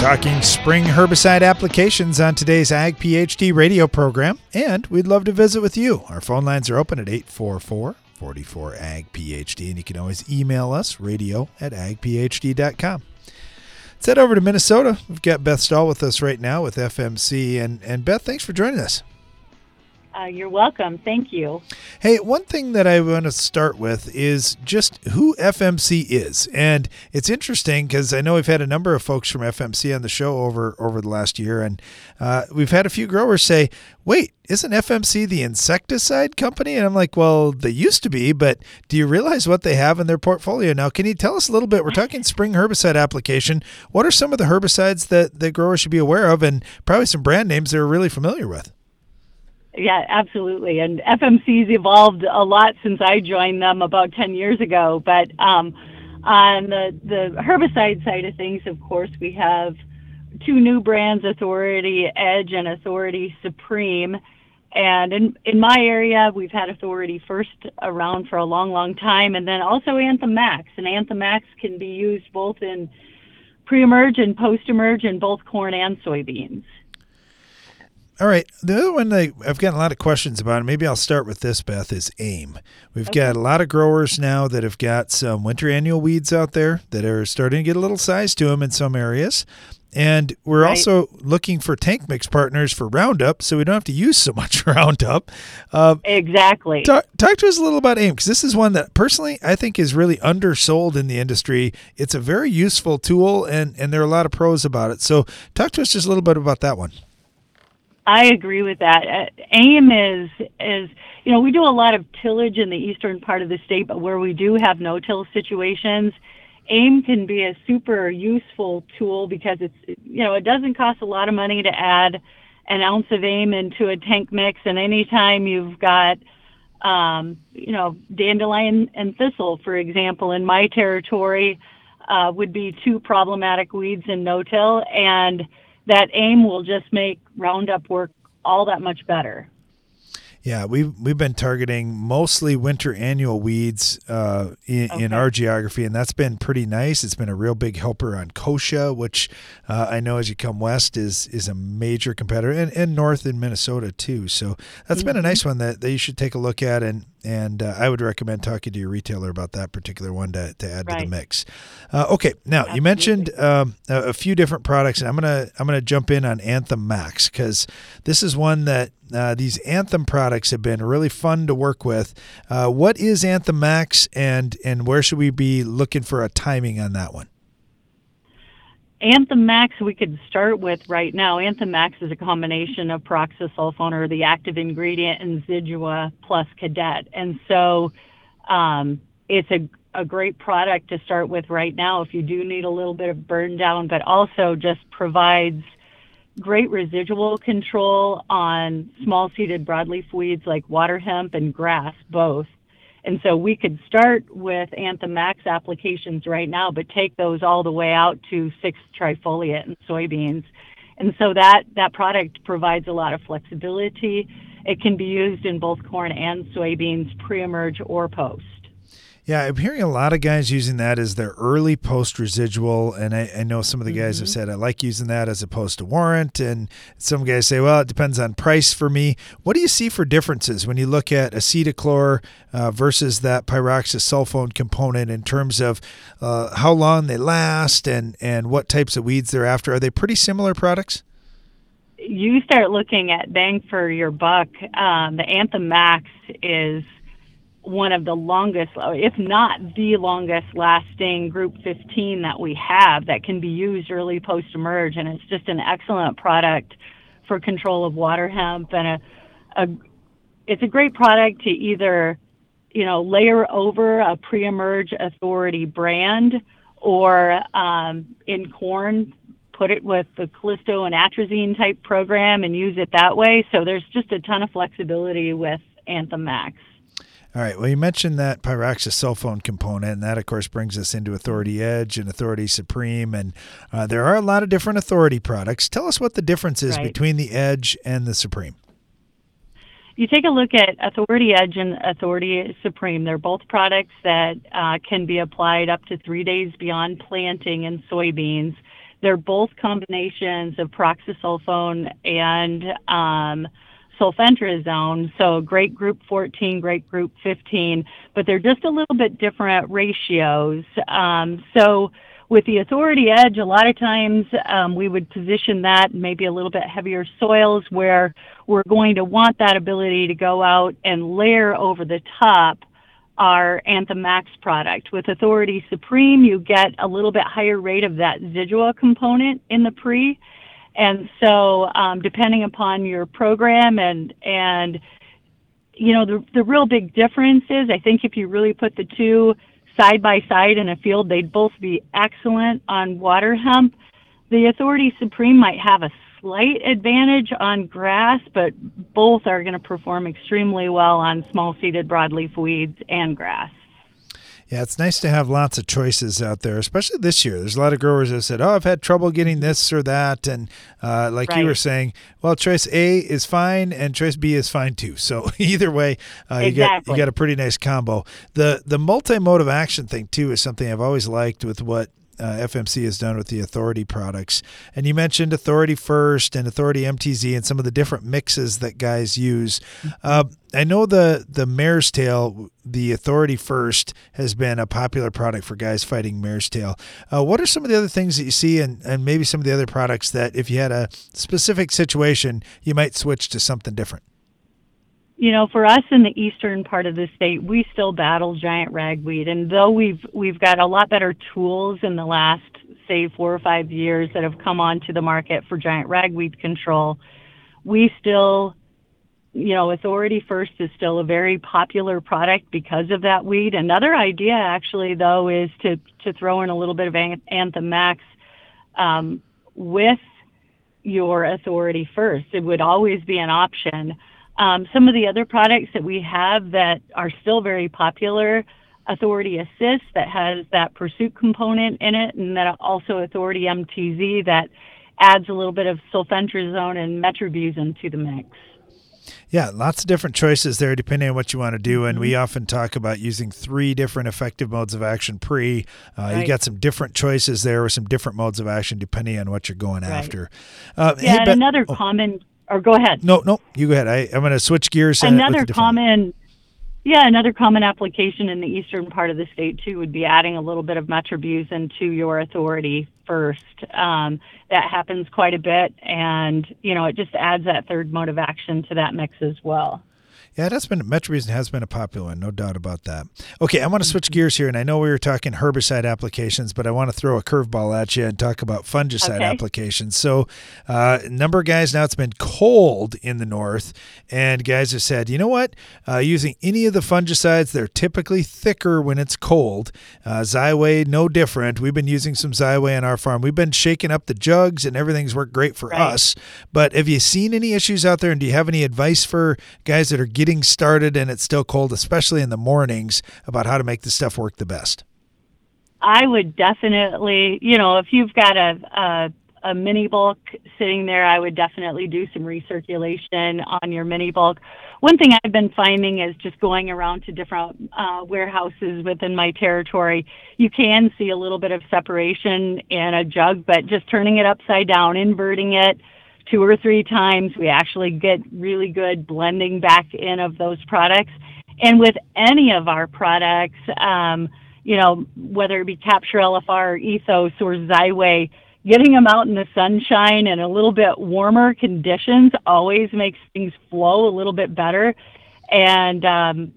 talking spring herbicide applications on today's Ag PhD radio program, and we'd love to visit with you. Our phone lines are open at 844 44 Ag PhD, and you can always email us radio at agphd.com. Let's head over to Minnesota. We've got Beth Stahl with us right now with FMC. And, and Beth, thanks for joining us. Uh, you're welcome. Thank you. Hey, one thing that I want to start with is just who FMC is, and it's interesting because I know we've had a number of folks from FMC on the show over over the last year, and uh, we've had a few growers say, "Wait, isn't FMC the insecticide company?" And I'm like, "Well, they used to be, but do you realize what they have in their portfolio now? Can you tell us a little bit? We're talking spring herbicide application. What are some of the herbicides that the growers should be aware of, and probably some brand names they're really familiar with?" Yeah, absolutely. And FMC's evolved a lot since I joined them about 10 years ago. But um, on the, the herbicide side of things, of course, we have two new brands, Authority Edge and Authority Supreme. And in, in my area, we've had Authority first around for a long, long time, and then also Anthem Max. And Anthem Max can be used both in pre emerge and post emerge in both corn and soybeans. All right. The other one that I've gotten a lot of questions about, and maybe I'll start with this, Beth, is AIM. We've okay. got a lot of growers now that have got some winter annual weeds out there that are starting to get a little size to them in some areas. And we're right. also looking for tank mix partners for Roundup, so we don't have to use so much Roundup. Uh, exactly. Talk, talk, to us a little about AIM, because this is one that personally I think is really undersold in the industry. It's a very useful tool, and, and there are a lot of pros about it. So talk to us just a little bit about that one. I agree with that. Uh, AIM is is you know we do a lot of tillage in the eastern part of the state, but where we do have no-till situations, AIM can be a super useful tool because it's you know it doesn't cost a lot of money to add an ounce of AIM into a tank mix, and anytime you've got um, you know dandelion and thistle, for example, in my territory, uh, would be two problematic weeds in no-till and that aim will just make Roundup work all that much better. Yeah, we've we've been targeting mostly winter annual weeds uh, in, okay. in, our geography, and that's been pretty nice. It's been a real big helper on kochia, which uh, I know as you come west is is a major competitor, and, and north in Minnesota too. So that's mm-hmm. been a nice one that, that you should take a look at, and and uh, I would recommend talking to your retailer about that particular one to, to add right. to the mix. Uh, okay, now Absolutely. you mentioned um, a, a, few different products, and I'm gonna I'm gonna jump in on Anthem Max because this is one that uh, these Anthem products have been really fun to work with. Uh, what is Anthem Max, and and where should we be looking for a timing on that one? Anthem Max we could start with right now. Anthem Max is a combination of pyroxasulfone or the active ingredient in Zidua plus Cadet. And so um, it's a, a great product to start with right now if you do need a little bit of burn down, but also just provides great residual control on small seeded broadleaf weeds like water hemp and grass both. And so we could start with Anthem Max applications right now, but take those all the way out to 6 trifoliate and soybeans. And so that, that product provides a lot of flexibility. It can be used in both corn and soybeans, pre-emerge or post. Yeah, I'm hearing a lot of guys using that as their early post residual. And I, I know some of the guys mm-hmm. have said, I like using that as opposed to warrant. And some guys say, well, it depends on price for me. What do you see for differences when you look at acetochlor uh, versus that pyroxasulfone component in terms of uh, how long they last and, and what types of weeds they're after? Are they pretty similar products? you start looking at bang for your buck, um, the Anthem Max is one of the longest, if not the longest lasting group 15 that we have that can be used early post emerge. And it's just an excellent product for control of water hemp and a, a it's a great product to either, you know, layer over a pre emerge authority brand or um, in corn put it with the Callisto and atrazine type program and use it that way. So there's just a ton of flexibility with Anthem Max. All right. Well, you mentioned that pyroxasulfone component, and that, of course, brings us into Authority Edge and Authority Supreme. And uh, there are a lot of different Authority products. Tell us what the difference is right. between the Edge and the Supreme. You take a look at Authority Edge and Authority Supreme. They're both products that uh, can be applied up to three days beyond planting in soybeans. They're both combinations of proxasulfone and um, sulfentrazone. So great group 14, great group 15, but they're just a little bit different ratios. Um, so with the authority edge, a lot of times um, we would position that maybe a little bit heavier soils where we're going to want that ability to go out and layer over the top our Anthem Max product. With Authority Supreme, you get a little bit higher rate of that Zidua component in the pre. And so, um, depending upon your program and and you know the the real big difference is, I think if you really put the two side by side in a field, they'd both be excellent on water hemp. The Authority Supreme might have a slight advantage on grass, but both are going to perform extremely well on small seeded broadleaf weeds and grass. Yeah, it's nice to have lots of choices out there, especially this year. There's a lot of growers that said, "Oh, I've had trouble getting this or that," and uh, like right. you were saying, well, choice A is fine and choice B is fine too. So either way, uh, exactly. you get you got a pretty nice combo. The the multi mode of action thing too is something I've always liked with what uh, FMC has done with the Authority products. And you mentioned Authority First and Authority MTZ and some of the different mixes that guys use. Uh, I know the the Mare's Tail, the Authority First, has been a popular product for guys fighting Mare's Tail. Uh, what are some of the other things that you see, and, and maybe some of the other products that, if you had a specific situation, you might switch to something different? You know, for us in the eastern part of the state, we still battle giant ragweed, and though we've we've got a lot better tools in the last say four or five years that have come onto the market for giant ragweed control, we still, you know, Authority First is still a very popular product because of that weed. Another idea, actually, though, is to to throw in a little bit of Anthem Max um, with your Authority First. It would always be an option. Um, some of the other products that we have that are still very popular, Authority Assist that has that pursuit component in it, and then also Authority MTZ that adds a little bit of sulfentrazone and metribuzin to the mix. Yeah, lots of different choices there depending on what you want to do. And we mm-hmm. often talk about using three different effective modes of action pre. Uh, right. You got some different choices there with some different modes of action depending on what you're going right. after. Uh, yeah, hey, and another oh. common or go ahead. No, no, you go ahead. I, I'm going to switch gears. Another common, yeah, another common application in the eastern part of the state too would be adding a little bit of metribuzin to your authority first. Um, that happens quite a bit, and you know it just adds that third mode of action to that mix as well. Yeah, that's been Metribuzin has been a popular one, no doubt about that. Okay, I want to switch mm-hmm. gears here, and I know we were talking herbicide applications, but I want to throw a curveball at you and talk about fungicide okay. applications. So, uh, a number of guys now it's been cold in the north, and guys have said, you know what, uh, using any of the fungicides, they're typically thicker when it's cold. Uh, Xyway, no different. We've been using some Xyway on our farm. We've been shaking up the jugs, and everything's worked great for right. us. But have you seen any issues out there, and do you have any advice for guys that are getting started and it's still cold, especially in the mornings, about how to make the stuff work the best? I would definitely, you know, if you've got a, a a mini bulk sitting there, I would definitely do some recirculation on your mini bulk. One thing I've been finding is just going around to different uh, warehouses within my territory, you can see a little bit of separation in a jug, but just turning it upside down, inverting it, two or three times. We actually get really good blending back in of those products. And with any of our products, um, you know, whether it be Capture LFR, or Ethos, or Xyway, getting them out in the sunshine and a little bit warmer conditions always makes things flow a little bit better. And um,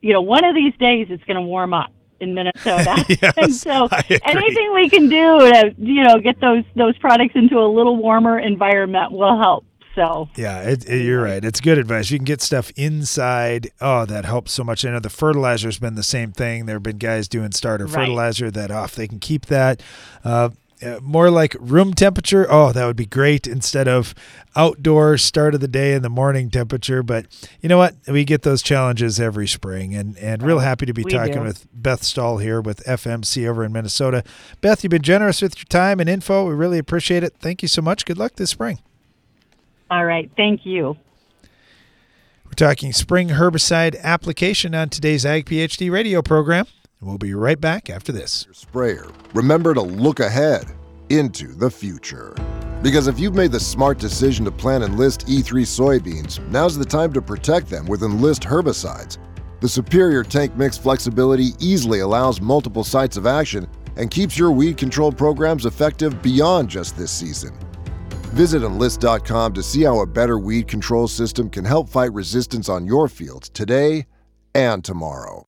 you know, one of these days it's going to warm up in Minnesota. yes, and so anything we can do to you know get those those products into a little warmer environment will help. So Yeah, it, it- you're right. It's good advice. You can get stuff inside. Oh, that helps so much. I know the fertilizer's been the same thing. There have been guys doing starter Right. fertilizer that off they can keep that. Uh, uh, more like room temperature. Oh, that would be great instead of outdoor start of the day in the morning temperature. But you know what? We get those challenges every spring, and and real happy to be We talking do. with Beth Stahl here with FMC over in Minnesota. Beth, you've been generous with your time and info. We really appreciate it. Thank you so much. Good luck this spring. all right, thank you. We're talking spring herbicide application on today's Ag PhD radio program. We'll be right back after this. Sprayer, remember to look ahead into the future. Because if you've made the smart decision to plant Enlist E3 soybeans, now's the time to protect them with Enlist herbicides. The superior tank mix flexibility easily allows multiple sites of action and keeps your weed control programs effective beyond just this season. Visit enlist.com to see how a better weed control system can help fight resistance on your fields today and tomorrow.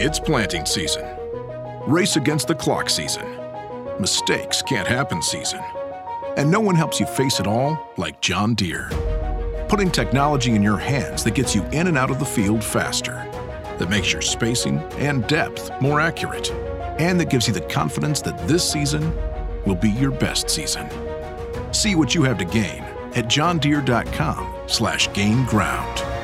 It's planting season. Race against the clock season. Mistakes can't happen season. And no one helps you face it all like John Deere. Putting technology in your hands that gets you in and out of the field faster, that makes your spacing and depth more accurate, and that gives you the confidence that this season will be your best season. See what you have to gain at johndeere.com slash gain ground.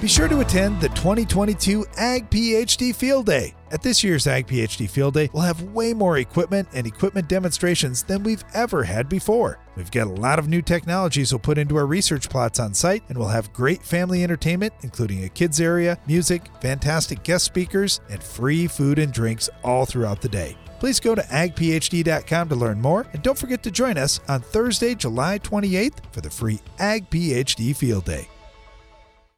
Be sure to attend the 2022 Ag PhD Field Day. At this year's Ag PhD Field Day, we'll have way more equipment and equipment demonstrations than we've ever had before. We've got a lot of new technologies we'll put into our research plots on site, and we'll have great family entertainment, including a kids area, music, fantastic guest speakers, and free food and drinks all throughout the day. Please go to agphd.com to learn more, and don't forget to join us on Thursday, July 28th for the free Ag PhD Field Day.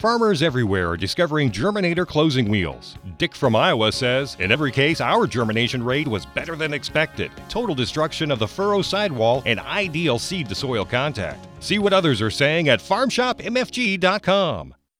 Farmers everywhere are discovering Germinator closing wheels. Dick from Iowa says, In every case, our germination rate was better than expected. Total destruction of the furrow sidewall and ideal seed to soil contact. See what others are saying at farmshopmfg.com.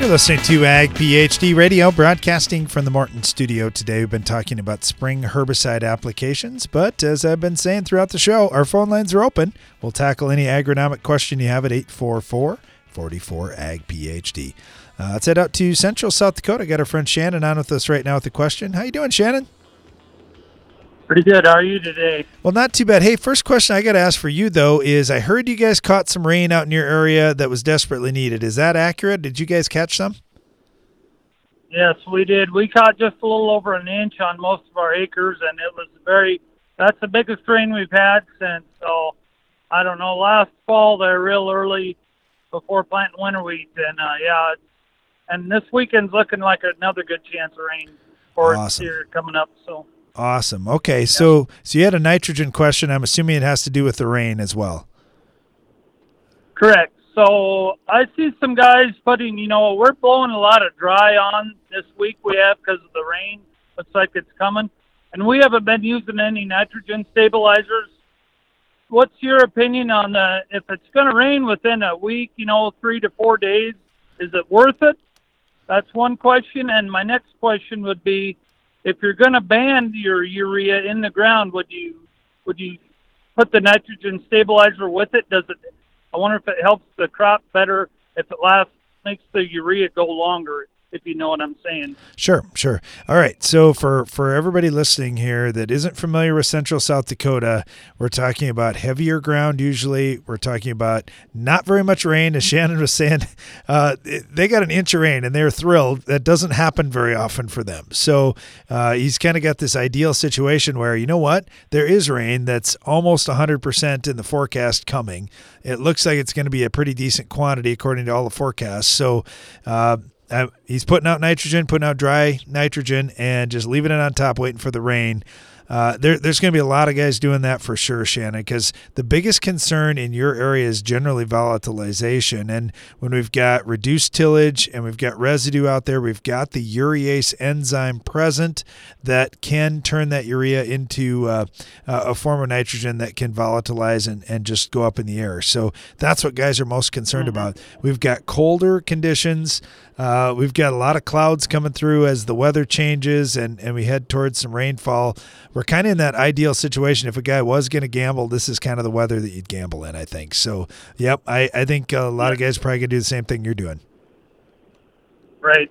You're listening to Ag PhD Radio, broadcasting from the Morton studio today. We've been talking about spring herbicide applications, but as I've been saying throughout the show, our phone lines are open. We'll tackle any agronomic question you have at 844 44 Ag PhD. Uh, let's head out to Central South Dakota. Got our friend Shannon on with us right now with a question. How you doing, Shannon? Pretty good. How are you today? Well, not too bad. Hey, first question I got to ask for you though is I heard you guys caught some rain out in your area that was desperately needed. Is that accurate? Did you guys catch some? Yes, we did. We caught just a little over an inch on most of our acres, and it was very. That's the biggest rain we've had since. So, I don't know. Last fall, they're real early before planting winter wheat, and uh, yeah, and this weekend's looking like another good chance of rain for Awesome. here coming up. So. Awesome. Okay, so so you had a nitrogen question. I'm assuming it has to do with the rain as well. Correct. so I see some guys putting, you know, we're blowing a lot of dry on this week we have because of the rain. Looks like it's coming. And we haven't been using any nitrogen stabilizers. What's your opinion on the, if it's going to rain within a week, you know, three to four days, is it worth it? That's one question. And my next question would be, if you're going to ban your urea in the ground, would you would you put the nitrogen stabilizer with it? Does it I wonder if it helps the crop better if it lasts makes the urea go longer if you know what I'm saying. Sure, sure. All right. So for for everybody listening here that isn't familiar with Central South Dakota, we're talking about heavier ground. Usually, we're talking about not very much rain. As Shannon was saying, uh, they got an inch of rain and they're thrilled. That doesn't happen very often for them. So uh, he's kind of got this ideal situation where you know what, there is rain that's almost 100% in the forecast coming. It looks like it's going to be a pretty decent quantity according to all the forecasts. So. Uh, uh, he's putting out nitrogen, putting out dry nitrogen, and just leaving it on top, waiting for the rain. Uh, there, there's going to be a lot of guys doing that for sure, Shannon, because the biggest concern in your area is generally volatilization. And when we've got reduced tillage and we've got residue out there, we've got the urease enzyme present that can turn that urea into uh, a form of nitrogen that can volatilize and, and just go up in the air. So that's what guys are most concerned mm-hmm. about. We've got colder conditions. Uh, we've got a lot of clouds coming through as the weather changes and, and we head towards some rainfall. We're kind of in that ideal situation. If a guy was going to gamble, this is kind of the weather that you'd gamble in, I think. So, yep, I, I think a lot of guys probably going to do the same thing you're doing. Right.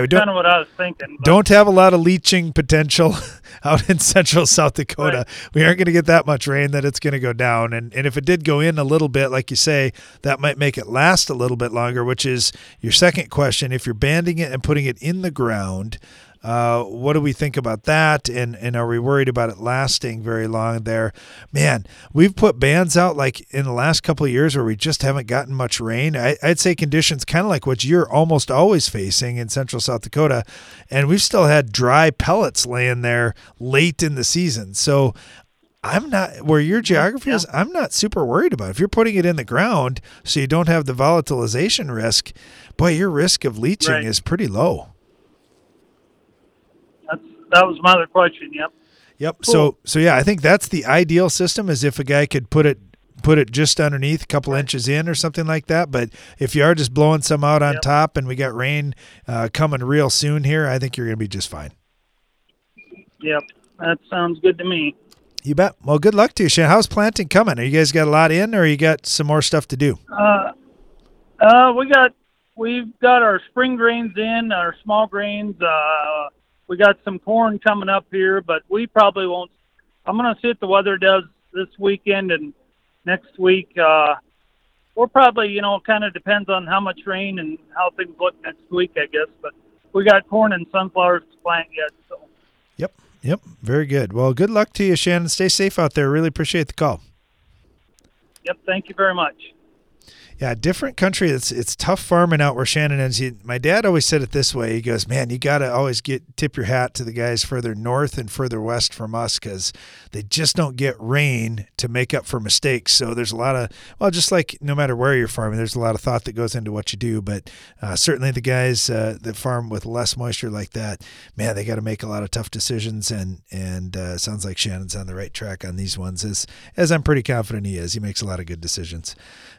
That's kind of what I was thinking. Don't have a lot of leaching potential out in central South Dakota. Right. We aren't going to get that much rain that it's going to go down. And, and if it did go in a little bit, like you say, that might make it last a little bit longer, which is your second question. If you're banding it and putting it in the ground, uh, what do we think about that? And and are we worried about it lasting very long there? Man, we've put bands out like in the last couple of years where we just haven't gotten much rain. I, would say conditions kind of like what you're almost always facing in central South Dakota. And we've still had dry pellets laying there late in the season. So I'm not where your geography yeah. is. I'm not super worried about. It. If you're putting it in the ground so you don't have the volatilization risk, boy, your risk of leaching right. is pretty low that was my other question. Yep. Yep. Cool. So so yeah, I think that's the ideal system is if a guy could put it put it just underneath, a couple inches in or something like that. But if you are just blowing some out on yep. top and we got rain uh, coming real soon here, I think you're going to be just fine. Yep, that sounds good to me. You bet. Well, good luck to you, Shane. How's planting coming? Are you guys got a lot in, or you got some more stuff to do? Uh, uh, we got we've got our spring grains in, our small grains. Uh, we got some corn coming up here, but we probably won't. I'm going to see what the weather does this weekend and next week. Uh, we're probably, you know, kind of depends on how much rain and how things look next week, I guess. But we got corn and sunflowers to plant yet. So. Yep. Yep. Very good. Well, good luck to you, Shannon. Stay safe out there. Really appreciate the call. Yep. Thank you very much yeah, different country. It's it's tough farming out where Shannon is. He, my dad always said it this way. He goes, "Man, you got to always get tip your hat to the guys further north and further west from us because they just don't get rain to make up for mistakes." So there's a lot of well, just like no matter where you're farming, there's a lot of thought that goes into what you do. But uh, certainly the guys uh, that farm with less moisture like that, man, they got to make a lot of tough decisions. And and uh, sounds like Shannon's on the right track on these ones, as as I'm pretty confident he is. He makes a lot of good decisions.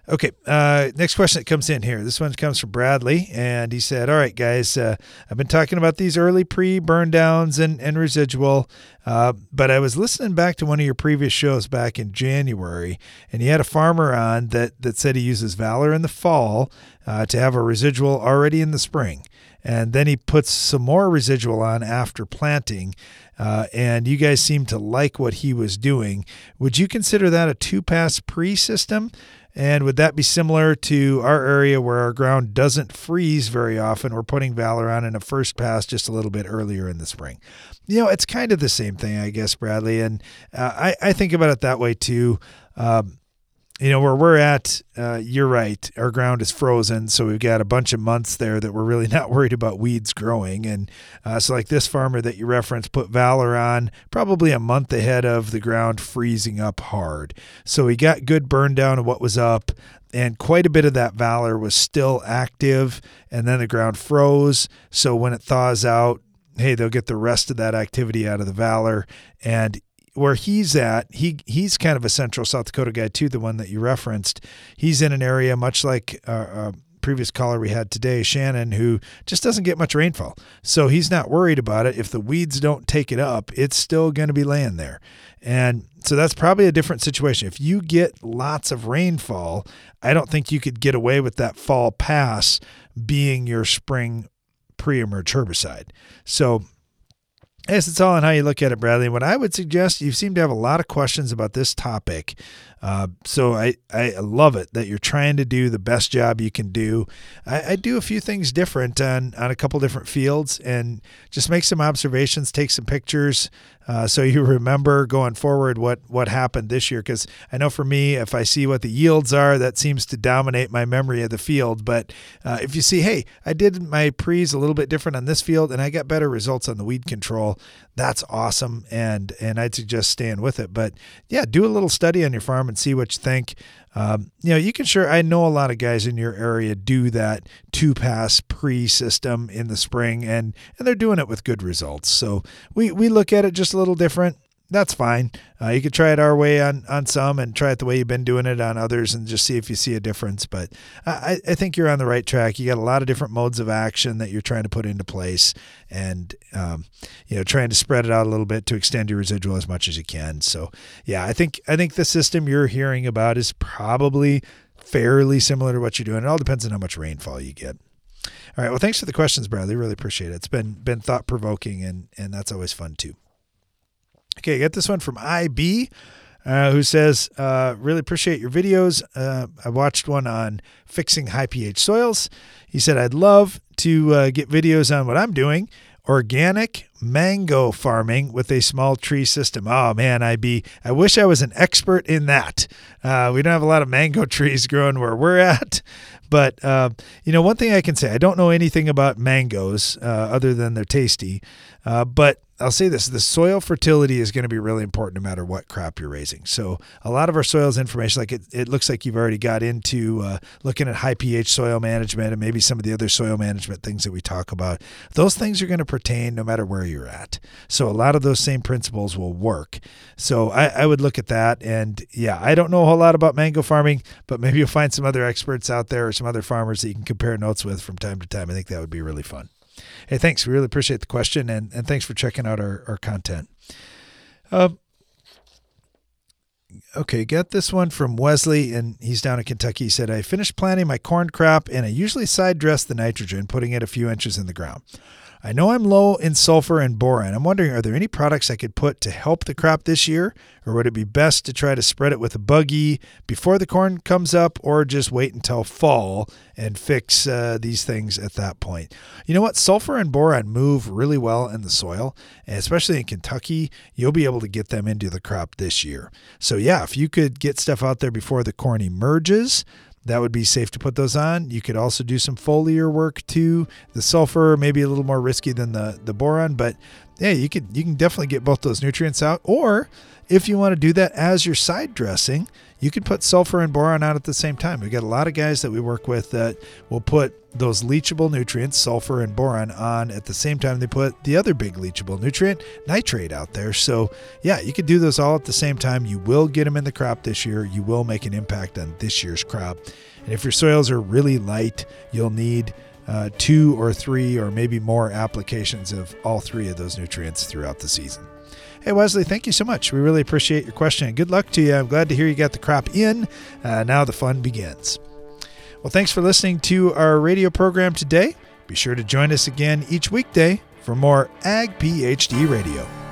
Okay, uh, next question that comes in here. This one comes from Bradley, and he said, "All right, guys, uh, I've been talking about these early pre-burn downs and and residual, uh, but I was listening back to one of your previous shows back in January, and you had a farmer on that that said he uses Valor in the fall uh, to have a residual already in the spring." and then he puts some more residual on after planting. Uh, and you guys seem to like what he was doing. Would you consider that a two pass pre system? And would that be similar to our area where our ground doesn't freeze very often? We're putting Valor on in a first pass just a little bit earlier in the spring. You know, it's kind of the same thing, I guess, Bradley. And uh, I, I think about it that way too. Um, you know where we're at uh, you're right. Our ground is frozen so we've got a bunch of months there that we're really not worried about weeds growing. And uh, so like this farmer that you referenced put valor on probably a month ahead of the ground freezing up hard. So he got good burn down of what was up and quite a bit of that valor was still active and then the ground froze. So when it thaws out hey they'll get the rest of that activity out of the valor and where he's at, he he's kind of a central South Dakota guy too, the one that you referenced. He's in an area much like uh, uh, previous caller we had today, Shannon, who just doesn't get much rainfall. So he's not worried about it. If the weeds don't take it up, it's still going to be laying there. And so that's probably a different situation. If you get lots of rainfall, I don't think you could get away with that fall pass being your spring pre-emerge herbicide. So Yes, it's all on how you look at it, Bradley. What I would suggest, you seem to have a lot of questions about this topic. Uh, so I, I love it that you're trying to do the best job you can do. I, I, do a few things different on, on a couple different fields and just make some observations, take some pictures, uh, so you remember going forward what what happened this year. Because I know for me, if I see what the yields are, that seems to dominate my memory of the field. But uh, if you see, hey, I did my pre's a little bit different on this field, and I got better results on the weed control, that's awesome. And and I'd suggest staying with it. But yeah, do a little study on your farm and see what you think. Um, you know, you can sure, I know a lot of guys in your area do that two pass pre system in the spring and, and they're doing it with good results. So we, we look at it just a little different that's fine. Uh, you could try it our way on on some and try it the way you've been doing it on others and just see if you see a difference. But I, I think you're on the right track. You got a lot of different modes of action that you're trying to put into place and, um, you know, trying to spread it out a little bit to extend your residual as much as you can. So, yeah, I think I think the system you're hearing about is probably fairly similar to what you're doing. It all depends on how much rainfall you get. All right. Well, thanks for the questions, Bradley. Really appreciate it. It's been been thought provoking and and that's always fun too. Okay, I get this one from IB. Uh, who says, uh, really appreciate your videos. Uh, I watched one on fixing high pH soils. He said, I'd love to uh, get videos on what I'm doing organic mango farming with a small tree system. Oh man, IB, I wish I was an expert in that. Uh, we don't have a lot of mango trees growing where we're at. But, uh, you know, one thing I can say, I don't know anything about mangoes other than they're tasty. but I'll say this the soil fertility is going to be really important no matter what crop you're raising. So, a lot of our soils information, like it, it looks like you've already got into uh, looking at high pH soil management and maybe some of the other soil management things that we talk about. Those things are going to pertain no matter where you're at. So, a lot of those same principles will work. So, I, I would look at that. And yeah, I don't know a whole lot about mango farming, but maybe you'll find some other experts out there or some other farmers that you can compare notes with from time to time. I think that would be really fun. Hey, thanks. We really appreciate the question and, and thanks for checking out our, our content. Uh, okay, got this one from Wesley, and he's down in Kentucky. He said, I finished planting my corn crop, and I usually side dress the nitrogen, putting it a few inches in the ground. I know I'm low in sulfur and boron. I'm wondering, are there any products I could put to help the crop this year? Or would it be best to try to spread it with a buggy before the corn comes up, or just wait until fall and fix uh, these things at that point? You know what? Sulfur and boron move really well in the soil, and especially in Kentucky, you'll be able to get them into the crop this year. So, yeah, if you could get stuff out there before the corn emerges, that would be safe to put those on. You could also do some foliar work too. The sulfur may be a little more risky than the the boron, but yeah, you could you can definitely get both those nutrients out. Or if you want to do that as your side dressing, you can put sulfur and boron out at the same time. We've got a lot of guys that we work with that will put those leachable nutrients, sulfur and boron, on at the same time they put the other big leachable nutrient, nitrate, out there. So, yeah, you could do those all at the same time. You will get them in the crop this year. You will make an impact on this year's crop. And if your soils are really light, you'll need uh, two or three or maybe more applications of all three of those nutrients throughout the season. Hey, Wesley, thank you so much. We really appreciate your question good luck to you. I'm glad to hear you got the crop in. Uh, now the fun begins. Well, thanks for listening to our radio program today. Be sure to join us again each weekday for more Ag PhD Radio.